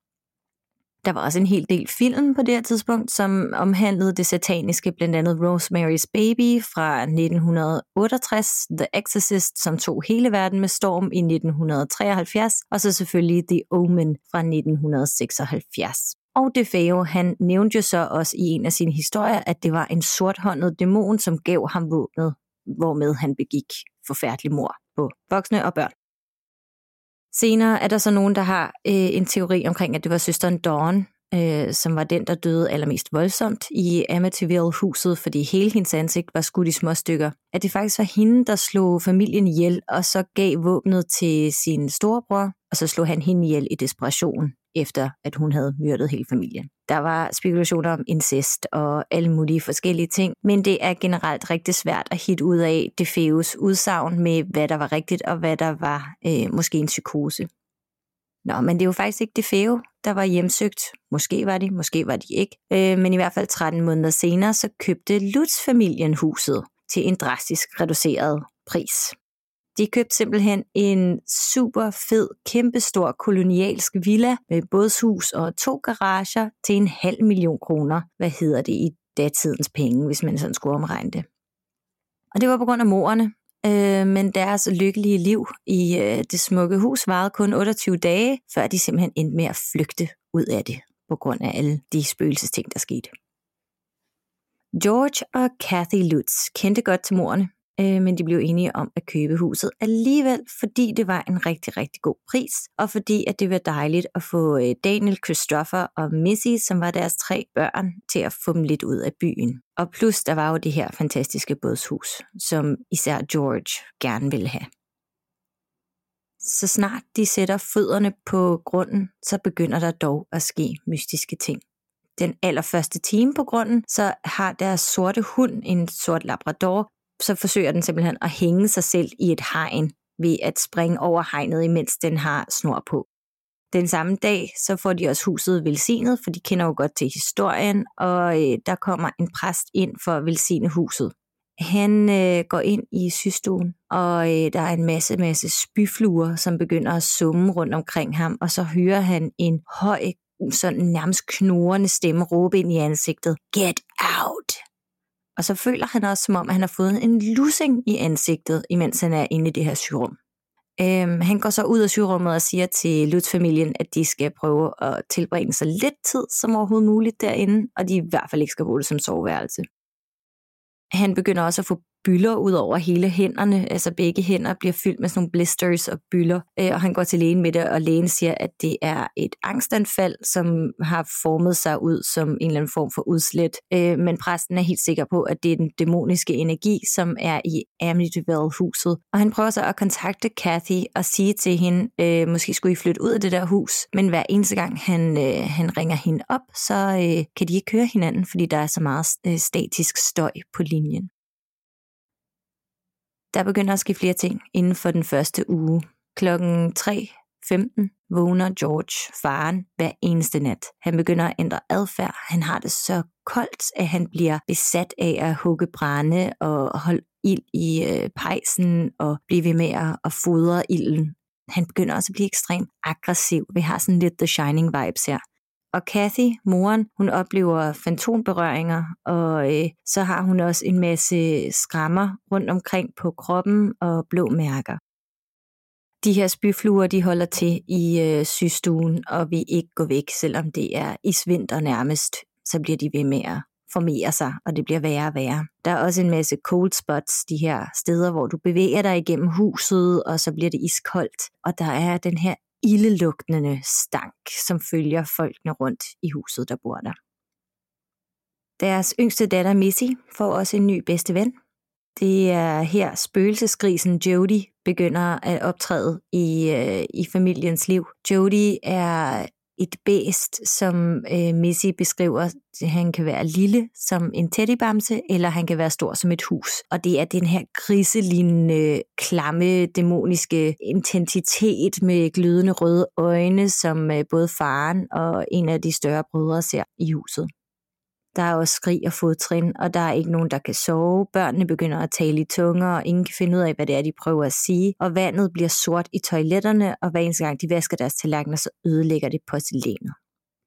Der var også en hel del film på det her tidspunkt, som omhandlede det sataniske, blandt andet Rosemary's Baby fra 1968, The Exorcist, som tog hele verden med storm i 1973, og så selvfølgelig The Omen fra 1976. Og DeFeo, han nævnte jo så også i en af sine historier, at det var en sorthåndet dæmon, som gav ham våbnet, hvormed han begik forfærdelig mor på voksne og børn. Senere er der så nogen, der har øh, en teori omkring, at det var søsteren Dawn, øh, som var den, der døde allermest voldsomt i Amityville-huset, fordi hele hendes ansigt var skudt i små stykker. At det faktisk var hende, der slog familien ihjel, og så gav våbnet til sin storebror, og så slog han hende ihjel i desperation efter at hun havde myrdet hele familien. Der var spekulationer om incest og alle mulige forskellige ting, men det er generelt rigtig svært at hitte ud af DeFeos udsagn med, hvad der var rigtigt og hvad der var øh, måske en psykose. Nå, men det er jo faktisk ikke DeFeo, der var hjemsøgt. Måske var de, måske var de ikke. Øh, men i hvert fald 13 måneder senere, så købte Lutz-familien huset til en drastisk reduceret pris. De købte simpelthen en super fed, kæmpestor kolonialsk villa med bådshus og to garager til en halv million kroner. Hvad hedder det i datidens penge, hvis man sådan skulle omregne det. Og det var på grund af morerne, øh, men deres lykkelige liv i øh, det smukke hus varede kun 28 dage, før de simpelthen endte med at flygte ud af det, på grund af alle de spøgelsesting, der skete. George og Kathy Lutz kendte godt til morerne, øh, men de blev enige om at købe huset alligevel, fordi det var en rigtig, rigtig god pris, og fordi at det var dejligt at få øh, Daniel, Christopher og Missy, som var deres tre børn, til at få dem lidt ud af byen. Og plus, der var jo det her fantastiske bådshus, som især George gerne ville have. Så snart de sætter fødderne på grunden, så begynder der dog at ske mystiske ting den allerførste time på grunden, så har deres sorte hund, en sort labrador, så forsøger den simpelthen at hænge sig selv i et hegn ved at springe over hegnet, imens den har snor på. Den samme dag, så får de også huset velsignet, for de kender jo godt til historien, og øh, der kommer en præst ind for at velsigne huset. Han øh, går ind i systuen, og øh, der er en masse, masse spyfluer, som begynder at summe rundt omkring ham, og så hører han en høj, sådan nærmest knurrende stemme råbe ind i ansigtet. Get out! Og så føler han også, som om han har fået en lussing i ansigtet, imens han er inde i det her syrum. Øhm, han går så ud af syrummet og siger til Lutz-familien, at de skal prøve at tilbringe så lidt tid som overhovedet muligt derinde, og de i hvert fald ikke skal bruge det som soveværelse. Han begynder også at få byller ud over hele hænderne, altså begge hænder bliver fyldt med sådan nogle blisters og byller. Øh, og han går til lægen med det, og lægen siger, at det er et angstanfald, som har formet sig ud som en eller anden form for udslet, øh, men præsten er helt sikker på, at det er den dæmoniske energi, som er i Amityville-huset, og han prøver så at kontakte Kathy og sige til hende, øh, måske skulle I flytte ud af det der hus, men hver eneste gang han, han ringer hende op, så kan de ikke høre hinanden, fordi der er så meget statisk støj på linjen. Der begynder at ske flere ting inden for den første uge. Klokken 3.15 vågner George, faren, hver eneste nat. Han begynder at ændre adfærd. Han har det så koldt, at han bliver besat af at hugge brænde og holde ild i øh, pejsen og blive ved med at fodre ilden. Han begynder også at blive ekstremt aggressiv. Vi har sådan lidt The Shining vibes her. Og Kathy, moren, hun oplever fantomberøringer, og øh, så har hun også en masse skrammer rundt omkring på kroppen og blå mærker. De her spyfluer, de holder til i øh, systuen og vil ikke gå væk, selvom det er isvinter nærmest, så bliver de ved med at formere sig, og det bliver værre og værre. Der er også en masse cold spots, de her steder, hvor du bevæger dig igennem huset, og så bliver det iskoldt. Og der er den her ildelugtende stank, som følger folkene rundt i huset, der bor der. Deres yngste datter Missy får også en ny bedste ven. Det er her spøgelsesgrisen Jody begynder at optræde i, øh, i familiens liv. Jody er et bæst, som øh, Missy beskriver. Han kan være lille som en teddybamse, eller han kan være stor som et hus. Og det er den her griselignende, klamme, dæmoniske intensitet med glødende røde øjne, som øh, både faren og en af de større brødre ser i huset. Der er også skrig og fodtrin, og der er ikke nogen, der kan sove. Børnene begynder at tale i tunger, og ingen kan finde ud af, hvad det er, de prøver at sige. Og vandet bliver sort i toiletterne, og hver eneste gang de vasker deres tallerkener, så ødelægger det porcelænet.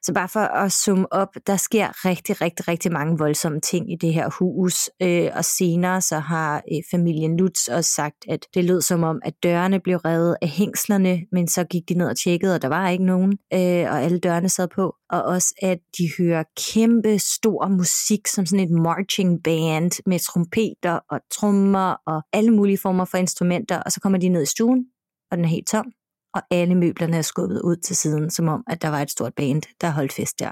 Så bare for at summe op, der sker rigtig, rigtig, rigtig mange voldsomme ting i det her hus. Øh, og senere så har øh, familien Lutz også sagt, at det lød som om, at dørene blev revet af hængslerne, men så gik de ned og tjekkede, og der var ikke nogen, øh, og alle dørene sad på. Og også, at de hører kæmpe stor musik, som sådan et marching band med trompeter og trommer og alle mulige former for instrumenter, og så kommer de ned i stuen, og den er helt tom og alle møblerne er skubbet ud til siden, som om, at der var et stort band, der holdt fest der.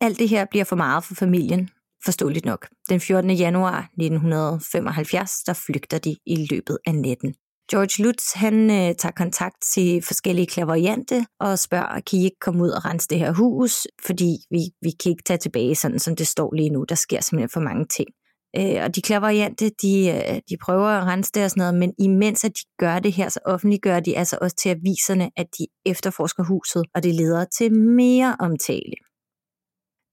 Alt det her bliver for meget for familien, forståeligt nok. Den 14. januar 1975, der flygter de i løbet af natten. George Lutz, han øh, tager kontakt til forskellige klaveriante og spørger, kan I ikke komme ud og rense det her hus, fordi vi, vi kan ikke tage tilbage, sådan som det står lige nu. Der sker simpelthen for mange ting. Øh, og de klaveriante, de, øh, de prøver at rense det og sådan noget, men imens at de gør det her, så offentliggør de altså også til aviserne, at de efterforsker huset, og det leder til mere omtale.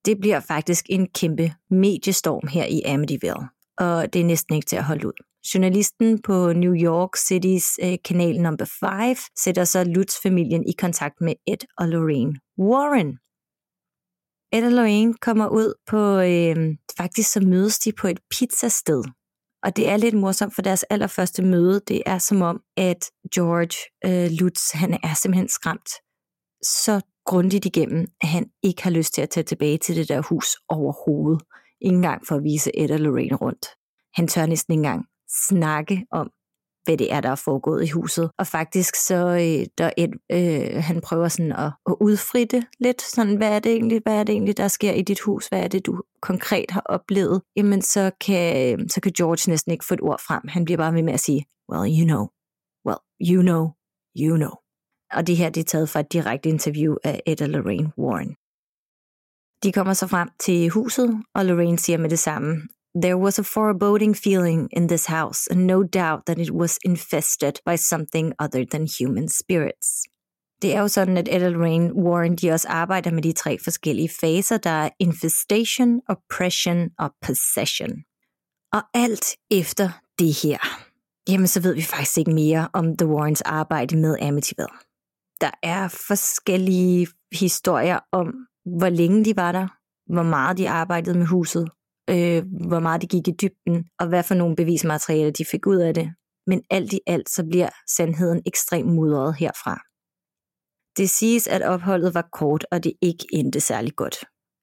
Det bliver faktisk en kæmpe mediestorm her i Amityville, og det er næsten ikke til at holde ud. Journalisten på New York Citys øh, kanal number 5 sætter så Lutz-familien i kontakt med Ed og Lorraine Warren. Ed og Lorraine kommer ud på, øh, faktisk så mødes de på et pizzasted. Og det er lidt morsomt for deres allerførste møde. Det er som om, at George øh, Lutz, han er simpelthen skræmt så grundigt igennem, at han ikke har lyst til at tage tilbage til det der hus overhovedet. Ingen gang for at vise Ed og Lorraine rundt. Han tør næsten ikke engang snakke om, hvad det er, der er foregået i huset. Og faktisk så, øh, der et, øh, han prøver sådan at, at udfritte lidt, sådan, hvad er, det egentlig, hvad er det egentlig, der sker i dit hus? Hvad er det, du konkret har oplevet? Jamen, så kan, øh, så kan George næsten ikke få et ord frem. Han bliver bare ved med at sige, well, you know, well, you know, you know. Og det her det er taget fra et direkte interview af Ed og Lorraine Warren. De kommer så frem til huset, og Lorraine siger med det samme, There was a foreboding feeling in this house, and no doubt that it was infested by something other than human spirits. Det er jo sådan, at Ed Warren de også arbejder med de tre forskellige faser, der er infestation, oppression og possession. Og alt efter det her, jamen så ved vi faktisk ikke mere om The Warrens arbejde med Amityville. Der er forskellige historier om, hvor længe de var der, hvor meget de arbejdede med huset, øh, hvor meget de gik i dybden, og hvad for nogle bevismaterialer de fik ud af det. Men alt i alt, så bliver sandheden ekstremt mudret herfra. Det siges, at opholdet var kort, og det ikke endte særlig godt.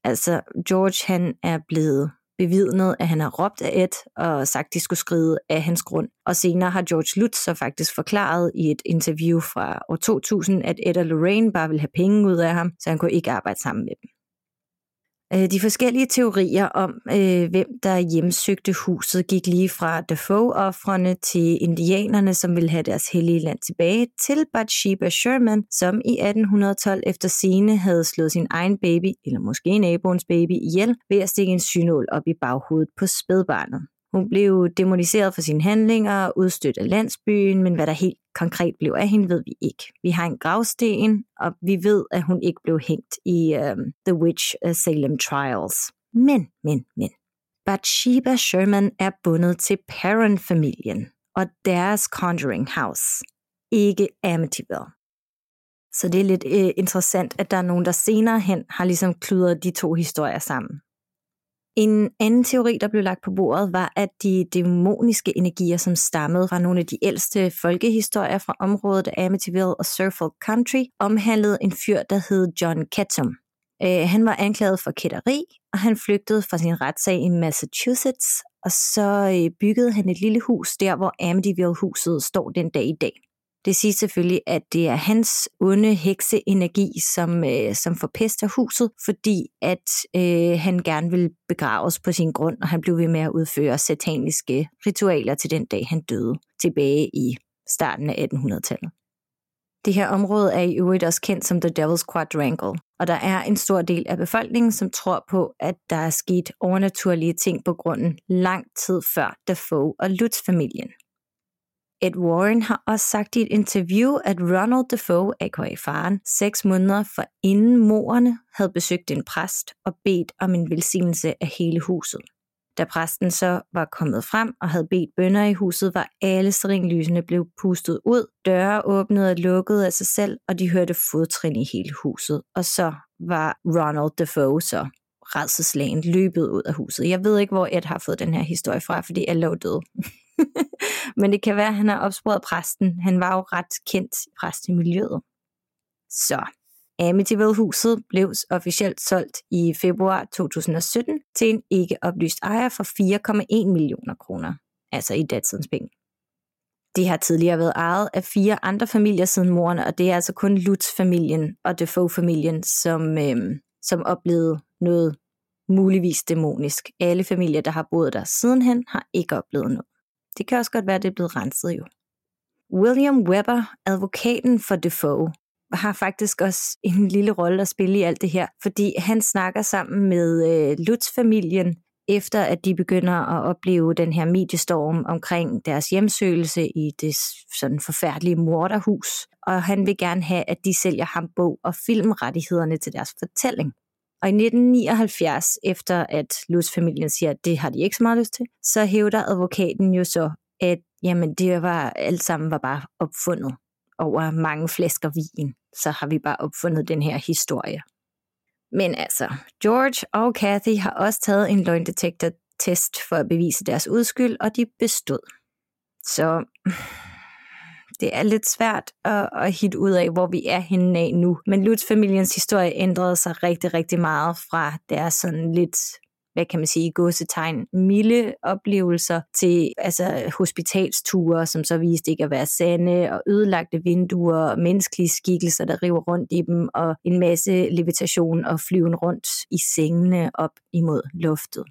Altså, George han er blevet bevidnet, at han har råbt af et og sagt, at de skulle skride af hans grund. Og senere har George Lutz så faktisk forklaret i et interview fra år 2000, at Ed og Lorraine bare ville have penge ud af ham, så han kunne ikke arbejde sammen med dem. Øh, de forskellige teorier om, øh, hvem der hjemsøgte huset, gik lige fra Defoe-offrene til indianerne, som ville have deres hellige land tilbage, til Bathsheba Sherman, som i 1812 efter scene havde slået sin egen baby, eller måske naboens baby, ihjel ved at stikke en synål op i baghovedet på spædbarnet. Hun blev demoniseret for sine handlinger og udstødt af landsbyen, men hvad der helt konkret blev af hende, ved vi ikke. Vi har en gravsten, og vi ved, at hun ikke blev hængt i um, The Witch øh, Salem Trials. Men, men, men. Bathsheba Sherman er bundet til Perron-familien og deres Conjuring House, ikke Amityville. Så det er lidt uh, interessant, at der er nogen, der senere hen har ligesom kludret de to historier sammen. En anden teori, der blev lagt på bordet, var, at de dæmoniske energier, som stammede fra nogle af de ældste folkehistorier fra området Amityville og Suffolk Country, omhandlede en fyr, der hed John Ketchum. Øh, han var anklaget for kætteri, og han flygtede fra sin retssag i Massachusetts, og så øh, byggede han et lille hus der, hvor Amityville-huset står den dag i dag. Det siger selvfølgelig, at det er hans onde hekseenergi, som, øh, som forpester huset, fordi at øh, han gerne vil begraves på sin grund, og han blev ved med at udføre sataniske ritualer til den dag, han døde, tilbage i starten af 1800-tallet. Det her område er i øvrigt også kendt som The Devil's Quadrangle, og der er en stor del af befolkningen, som tror på, at der er sket overnaturlige ting på grunden lang tid før Dafoe og Lutz-familien. Ed Warren har også sagt i et interview, at Ronald Defoe, a.k.a. faren, seks måneder for inden morerne havde besøgt en præst og bedt om en velsignelse af hele huset. Da præsten så var kommet frem og havde bedt bønder i huset, var alle stringlysene blevet pustet ud, døre åbnede og lukkede af sig selv, og de hørte fodtrin i hele huset. Og så var Ronald Defoe så redselslagen løbet ud af huset. Jeg ved ikke, hvor Ed har fået den her historie fra, fordi alle lå døde. Men det kan være, at han har opsporet præsten. Han var jo ret kendt i præstemiljøet. Så Amityville-huset blev officielt solgt i februar 2017 til en ikke oplyst ejer for 4,1 millioner kroner, altså i datidens penge. Det har tidligere været ejet af fire andre familier siden moren, og det er altså kun Lutz-familien og Defoe-familien, som, øhm, som oplevede noget muligvis dæmonisk. Alle familier, der har boet der sidenhen, har ikke oplevet noget. Det kan også godt være, at det er blevet renset jo. William Webber, advokaten for Defoe, har faktisk også en lille rolle at spille i alt det her, fordi han snakker sammen med øh, Lutz-familien, efter at de begynder at opleve den her mediestorm omkring deres hjemsøgelse i det sådan forfærdelige morderhus, og han vil gerne have, at de sælger ham bog og filmrettighederne til deres fortælling. Og i 1979, efter at Lutz-familien siger, at det har de ikke så meget lyst til, så hævder advokaten jo så, at jamen, det var alt sammen var bare opfundet over mange flasker vin. Så har vi bare opfundet den her historie. Men altså, George og Kathy har også taget en løgndetektor-test for at bevise deres udskyld, og de bestod. Så det er lidt svært at, at hitte ud af, hvor vi er henne af nu. Men Lutz-familiens historie ændrede sig rigtig, rigtig meget fra deres sådan lidt hvad kan man sige, gåsetegn, milde oplevelser til altså, hospitalsture, som så viste ikke at være sande, og ødelagte vinduer, og menneskelige skikkelser, der river rundt i dem, og en masse levitation og flyven rundt i sengene op imod luftet.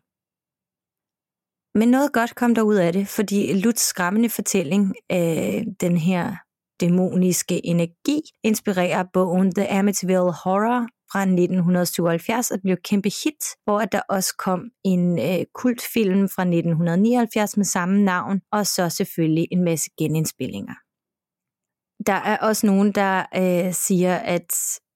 Men noget godt kom der ud af det, fordi Luts skræmmende fortælling af den her dæmoniske energi inspirerer bogen The Amityville Horror fra 1977 og blev kæmpe hit, hvor der også kom en øh, kultfilm fra 1979 med samme navn, og så selvfølgelig en masse genindspillinger. Der er også nogen, der øh, siger, at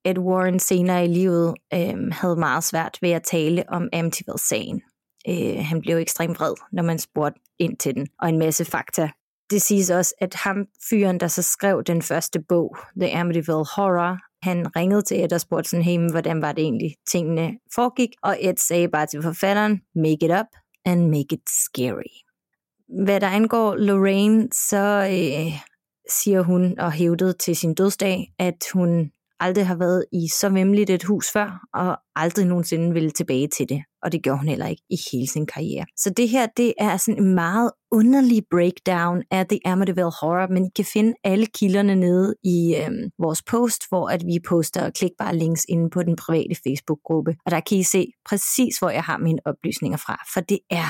Ed Warren senere i livet øh, havde meget svært ved at tale om Amityville-sagen. Øh, han blev ekstremt vred, når man spurgte ind til den, og en masse fakta. Det siges også, at ham fyren, der så skrev den første bog, The Amityville Horror, han ringede til Ed og spurgte sådan, hey, hvordan var det egentlig, tingene foregik? Og Ed sagde bare til forfatteren, make it up and make it scary. Hvad der angår Lorraine, så øh, siger hun og hævdede til sin dødsdag, at hun aldrig har været i så vemmeligt et hus før, og aldrig nogensinde ville tilbage til det. Og det gjorde hun heller ikke i hele sin karriere. Så det her, det er sådan en meget underlig breakdown af The Amityville Horror, men I kan finde alle kilderne nede i øhm, vores post, hvor at vi poster klikbare links inde på den private Facebook-gruppe. Og der kan I se præcis, hvor jeg har mine oplysninger fra, for det er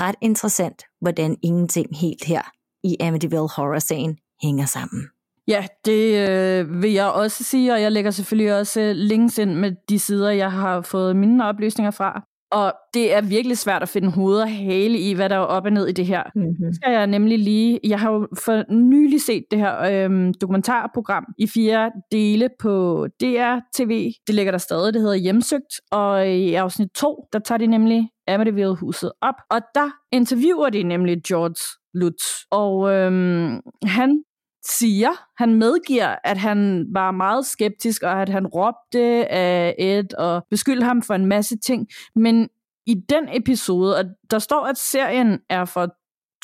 ret interessant, hvordan ingenting helt her i Amityville Horror-sagen hænger sammen. Ja, det øh, vil jeg også sige, og jeg lægger selvfølgelig også øh, links ind med de sider, jeg har fået mine oplysninger fra. Og det er virkelig svært at finde hoved og hale i, hvad der er op og ned i det her. Mm-hmm. skal jeg nemlig lige... Jeg har jo for nylig set det her øhm, dokumentarprogram i fire dele på DR-TV. Det ligger der stadig, det hedder Hjemsøgt. Og i afsnit 2, der tager de nemlig Amityville-huset op. Og der interviewer de nemlig George Lutz. Og øhm, han siger, han medgiver, at han var meget skeptisk, og at han råbte af Ed og beskyldte ham for en masse ting. Men i den episode, og der står, at serien er fra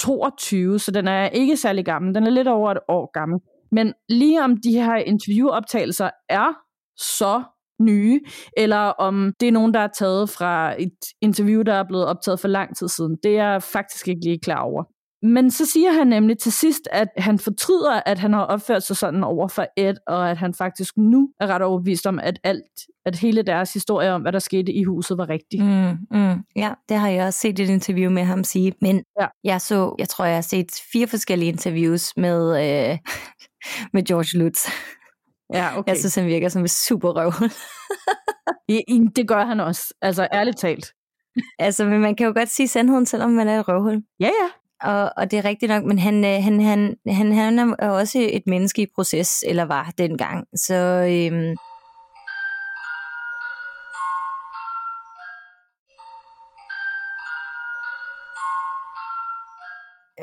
22, så den er ikke særlig gammel. Den er lidt over et år gammel. Men lige om de her interviewoptagelser er så nye, eller om det er nogen, der er taget fra et interview, der er blevet optaget for lang tid siden. Det er jeg faktisk ikke lige klar over. Men så siger han nemlig til sidst, at han fortryder, at han har opført sig sådan over for Ed, og at han faktisk nu er ret overbevist om, at alt, at hele deres historie om, hvad der skete i huset, var rigtigt. Mm, mm, ja, det har jeg også set et interview med ham sige. Men ja. jeg så, jeg tror, jeg har set fire forskellige interviews med, øh, med George Lutz. Ja, okay. Jeg synes, han virker som en super røv. det gør han også, altså ærligt talt. altså, men man kan jo godt sige sandheden, selvom man er et røvhul. Ja, ja, og, og det er rigtigt nok, men han, øh, han, han, han, han er også et menneske i proces, eller var dengang. Så øhm,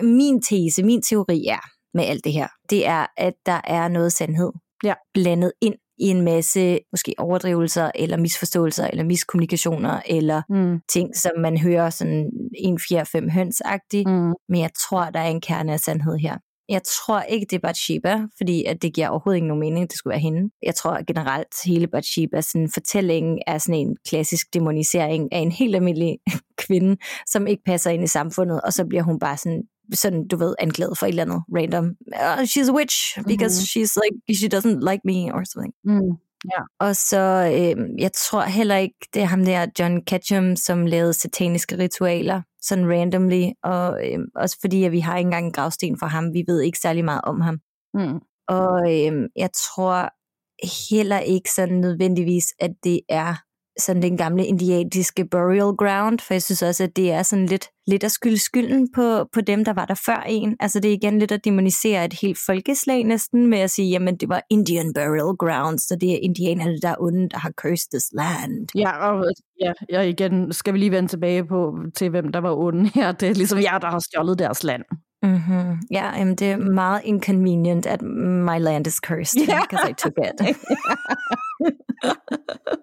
min tese, min teori er med alt det her, det er, at der er noget sandhed ja. blandet ind i en masse måske overdrivelser, eller misforståelser, eller miskommunikationer, eller mm. ting, som man hører sådan en 4-5 høns-agtigt. Mm. Men jeg tror, der er en kerne af sandhed her. Jeg tror ikke, det er Bathsheba, fordi at det giver overhovedet ikke nogen mening, at det skulle være hende. Jeg tror generelt, hele Bathsheba sådan fortælling er sådan en klassisk demonisering af en helt almindelig kvinde, som ikke passer ind i samfundet, og så bliver hun bare sådan sådan, du ved, anklaget for et eller andet random. Uh, she's a witch, because mm-hmm. she's like, she doesn't like me, or something. Mm. Ja. Og så, øh, jeg tror heller ikke, det er ham der, John Ketchum, som lavede sataniske ritualer, sådan randomly, og øh, også fordi, at vi har ikke engang en gravsten for ham, vi ved ikke særlig meget om ham. Mm. Og øh, jeg tror heller ikke sådan nødvendigvis, at det er sådan den gamle indianske burial ground, for jeg synes også, at det er sådan lidt, lidt at skylde skylden på, på dem, der var der før en. Altså det er igen lidt at demonisere et helt folkeslag næsten, med at sige, jamen det var Indian burial ground, så det er indianerne, der er onde, der har cursed this land. Ja, og ja, ja, igen skal vi lige vende tilbage på, til hvem der var onde her. Det er ligesom jer, der har stjålet deres land. Mm-hmm. Ja, jamen, det er meget inconvenient, at my land is cursed, yeah. because I took it.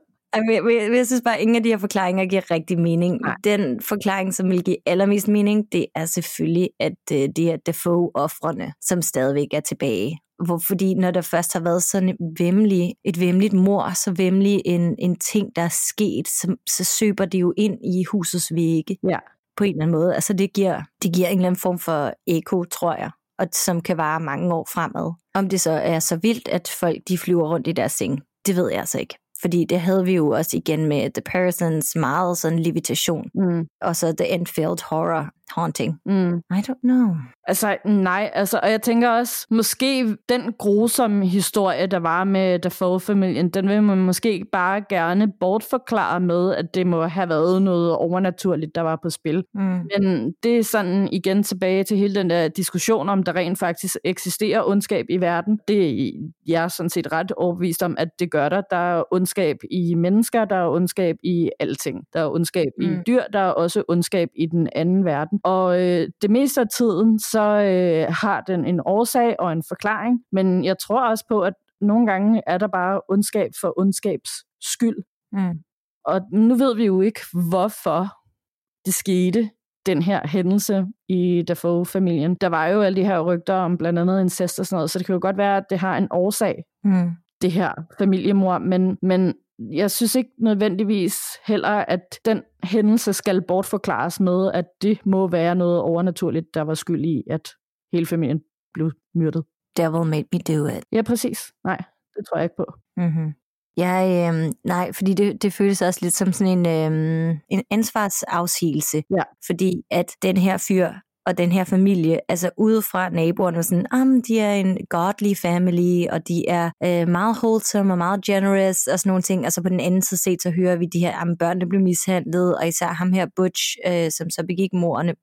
Jeg, jeg, jeg synes bare, at ingen af de her forklaringer giver rigtig mening. Nej. Den forklaring, som vil give allermest mening, det er selvfølgelig, at uh, det er Defoe-offrene, som stadigvæk er tilbage. Hvor, fordi når der først har været sådan vemmelig, et vemmeligt mor, så vemmelig en, en ting, der er sket, så, så søber det jo ind i husets vægge. Ja. På en eller anden måde. Altså det giver, det giver en eller anden form for eko, tror jeg og som kan vare mange år fremad. Om det så er så vildt, at folk de flyver rundt i deres seng, det ved jeg altså ikke. Fordi det havde vi jo også igen med The Parsons meget sådan levitation. Mm. Og så The Enfield Horror Haunting. Mm. I don't know. Altså, nej, altså, og jeg tænker også, måske den grusomme historie, der var med Dafoe-familien, den vil man måske bare gerne bortforklare med, at det må have været noget overnaturligt, der var på spil. Mm. Men det er sådan igen tilbage til hele den der diskussion om, der rent faktisk eksisterer ondskab i verden. Det er jeg er sådan set ret overbevist om, at det gør der. Der er ondskab i mennesker, der er ondskab i alting. Der er ondskab mm. i dyr, der er også ondskab i den anden verden. Og øh, det meste af tiden, så øh, har den en årsag og en forklaring, men jeg tror også på, at nogle gange er der bare ondskab for ondskabs skyld. Mm. Og nu ved vi jo ikke, hvorfor det skete, den her hændelse i Dafoe-familien. Der var jo alle de her rygter om blandt andet incest og sådan noget, så det kan jo godt være, at det har en årsag, Mm. det her familiemor, men, men jeg synes ikke nødvendigvis heller, at den hændelse skal bortforklares med, at det må være noget overnaturligt, der var skyld i, at hele familien blev myrdet. Devil made me do it. Ja, præcis. Nej, det tror jeg ikke på. Mm-hmm. Jeg, øhm, nej, fordi det, det føles også lidt som sådan en, øhm, en ansvarsafsigelse. Ja. Fordi at den her fyr og den her familie, altså udefra naboerne, var sådan, om de er en godly family, og de er øh, meget wholesome og meget generous, og sådan nogle ting. Altså på den anden side set, så hører vi de her, at børnene blev mishandlet, og især ham her Butch, øh, som så begik morerne,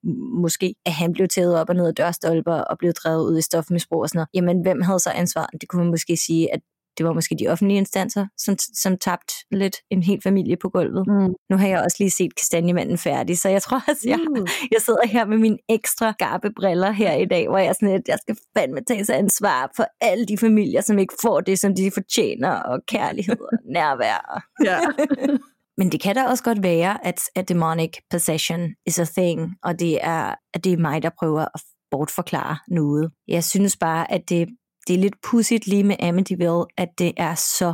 måske, at han blev taget op og ned af dørstolper og blev drevet ud i stofmisbrug og sådan noget. Jamen, hvem havde så ansvaret? Det kunne man måske sige, at det var måske de offentlige instanser, som, som tabte lidt en hel familie på gulvet. Mm. Nu har jeg også lige set Kastanjemanden færdig, så jeg tror også, jeg, Uh. jeg sidder her med mine ekstra skarpe briller her i dag, hvor jeg sådan lidt, jeg skal fandme tage sig ansvar for alle de familier, som ikke får det, som de fortjener, og kærlighed og nærvær. Ja. Men det kan da også godt være, at, at demonic possession is a thing, og det er, at det er mig, der prøver at bortforklare noget. Jeg synes bare, at det, det er lidt pudsigt lige med Amityville, at det er så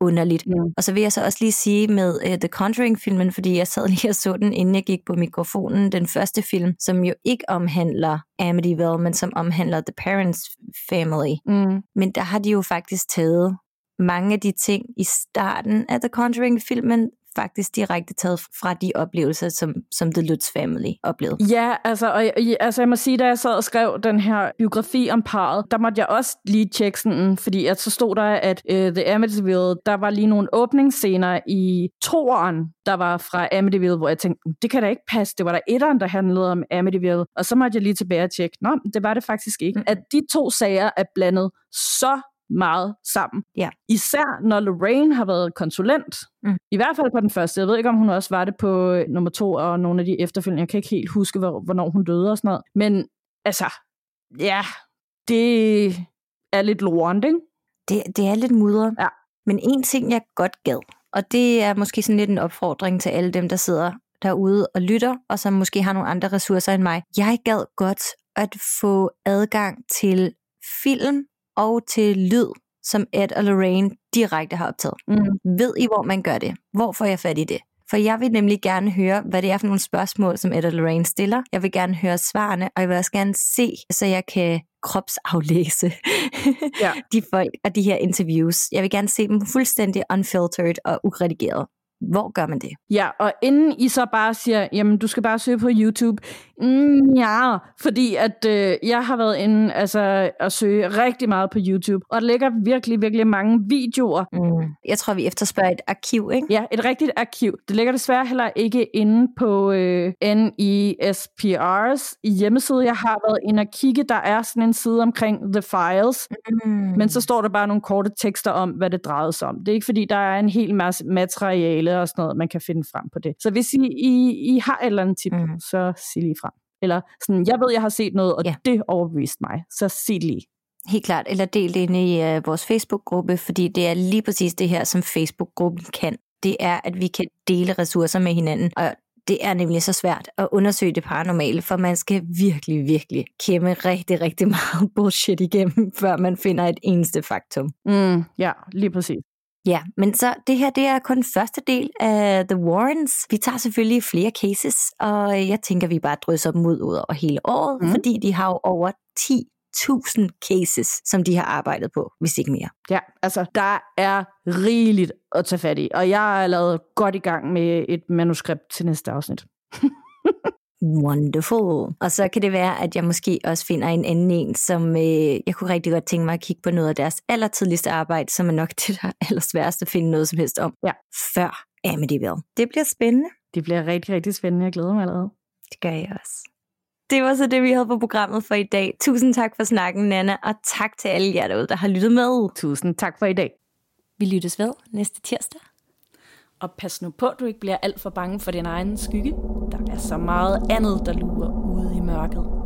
underligt. Mm. Og så vil jeg så også lige sige med uh, The Conjuring-filmen, fordi jeg sad lige og så den, inden jeg gik på mikrofonen, den første film, som jo ikke omhandler Amityville, men som omhandler The Parents Family. Mm. Men der har de jo faktisk taget mange af de ting i starten af The Conjuring-filmen, faktisk direkte taget fra de oplevelser, som, som The Lutz Family oplevede. Ja, altså, og, jeg- altså jeg må sige, da jeg sad og skrev den her biografi om parret, der måtte jeg også lige tjekke sådan, fordi at så stod der, at uh, The Amityville, der var lige nogle åbningsscener i toeren, der var fra Amityville, hvor jeg tænkte, det kan da ikke passe, det var der etteren, der handlede om Amityville, og så måtte jeg lige tilbage og tjekke, nå, det var det faktisk ikke. Mm. At de to sager er blandet så meget sammen. Ja. Især når Lorraine har været konsulent. Mm. I hvert fald på den første. Jeg ved ikke, om hun også var det på øh, nummer to og nogle af de efterfølgende. Jeg kan ikke helt huske, hvor, hvornår hun døde og sådan noget. Men altså, ja, det er lidt lorent, ikke? Det, det er lidt mudret. Ja. Men en ting, jeg godt gad, og det er måske sådan lidt en opfordring til alle dem, der sidder derude og lytter, og som måske har nogle andre ressourcer end mig. Jeg gad godt at få adgang til film og til lyd, som Ed og Lorraine direkte har optaget. Mm. Ved I, hvor man gør det? Hvor får jeg fat i det? For jeg vil nemlig gerne høre, hvad det er for nogle spørgsmål, som Ed og Lorraine stiller. Jeg vil gerne høre svarene, og jeg vil også gerne se, så jeg kan kropsaflæse Ja. de folk og de her interviews. Jeg vil gerne se dem fuldstændig unfiltered og uredigeret. Hvor gør man det? Ja, og inden I så bare siger, jamen du skal bare søge på YouTube, mm, ja, fordi at øh, jeg har været inde altså, at søge rigtig meget på YouTube, og der ligger virkelig, virkelig mange videoer. Mm. Jeg tror, vi efterspørger et arkiv, ikke? Ja, et rigtigt arkiv. Det ligger desværre heller ikke inde på øh, NESPR's hjemmeside. Jeg har været inde og kigge, der er sådan en side omkring The Files, Mm. men så står der bare nogle korte tekster om, hvad det drejede sig om. Det er ikke fordi, der er en hel masse materiale og sådan noget, man kan finde frem på det. Så hvis I, I, I har et eller andet tip, mm. så sig lige frem. Eller sådan, jeg ved, jeg har set noget, og Ja. det overbeviste mig. Så sig det lige. Helt klart. Eller del det inde i uh, vores Facebook-gruppe, fordi det er lige præcis det her, som Facebook-gruppen kan. det er, at vi kan dele ressourcer med hinanden. Og det er nemlig så svært at undersøge det paranormale, for man skal virkelig, virkelig kæmme rigtig, rigtig meget bullshit igennem, før man finder et eneste faktum. Mm, ja, lige præcis. Ja, men så det her, det er kun første del af The Warrens. Vi tager selvfølgelig flere cases, og jeg tænker, vi bare drysser dem ud over hele året, mm. fordi de har jo over 10.000 cases, som de har arbejdet på, hvis ikke mere. Ja, altså der er rigeligt at tage fat i, og jeg er lavet godt i gang med et manuskript til næste afsnit. Wonderful. Og så kan det være, at jeg måske også finder en anden en, som øh, jeg kunne rigtig godt tænke mig at kigge på noget af deres allertidligste arbejde, som er nok det, der er allersværest at finde noget som helst om, ja. før Amityville. Det bliver spændende. Det bliver rigtig, rigtig spændende. Jeg glæder mig allerede. Det gør jeg også. Det var så det, vi havde på programmet for i dag. Tusind tak for snakken, Nana, og tak til alle jer derude, der har lyttet med. Tusind tak for i dag. Vi lyttes ved næste tirsdag. Og pas nu på, at du ikke bliver alt for bange for din egen skygge. Der er så meget andet, der lurer ude i mørket.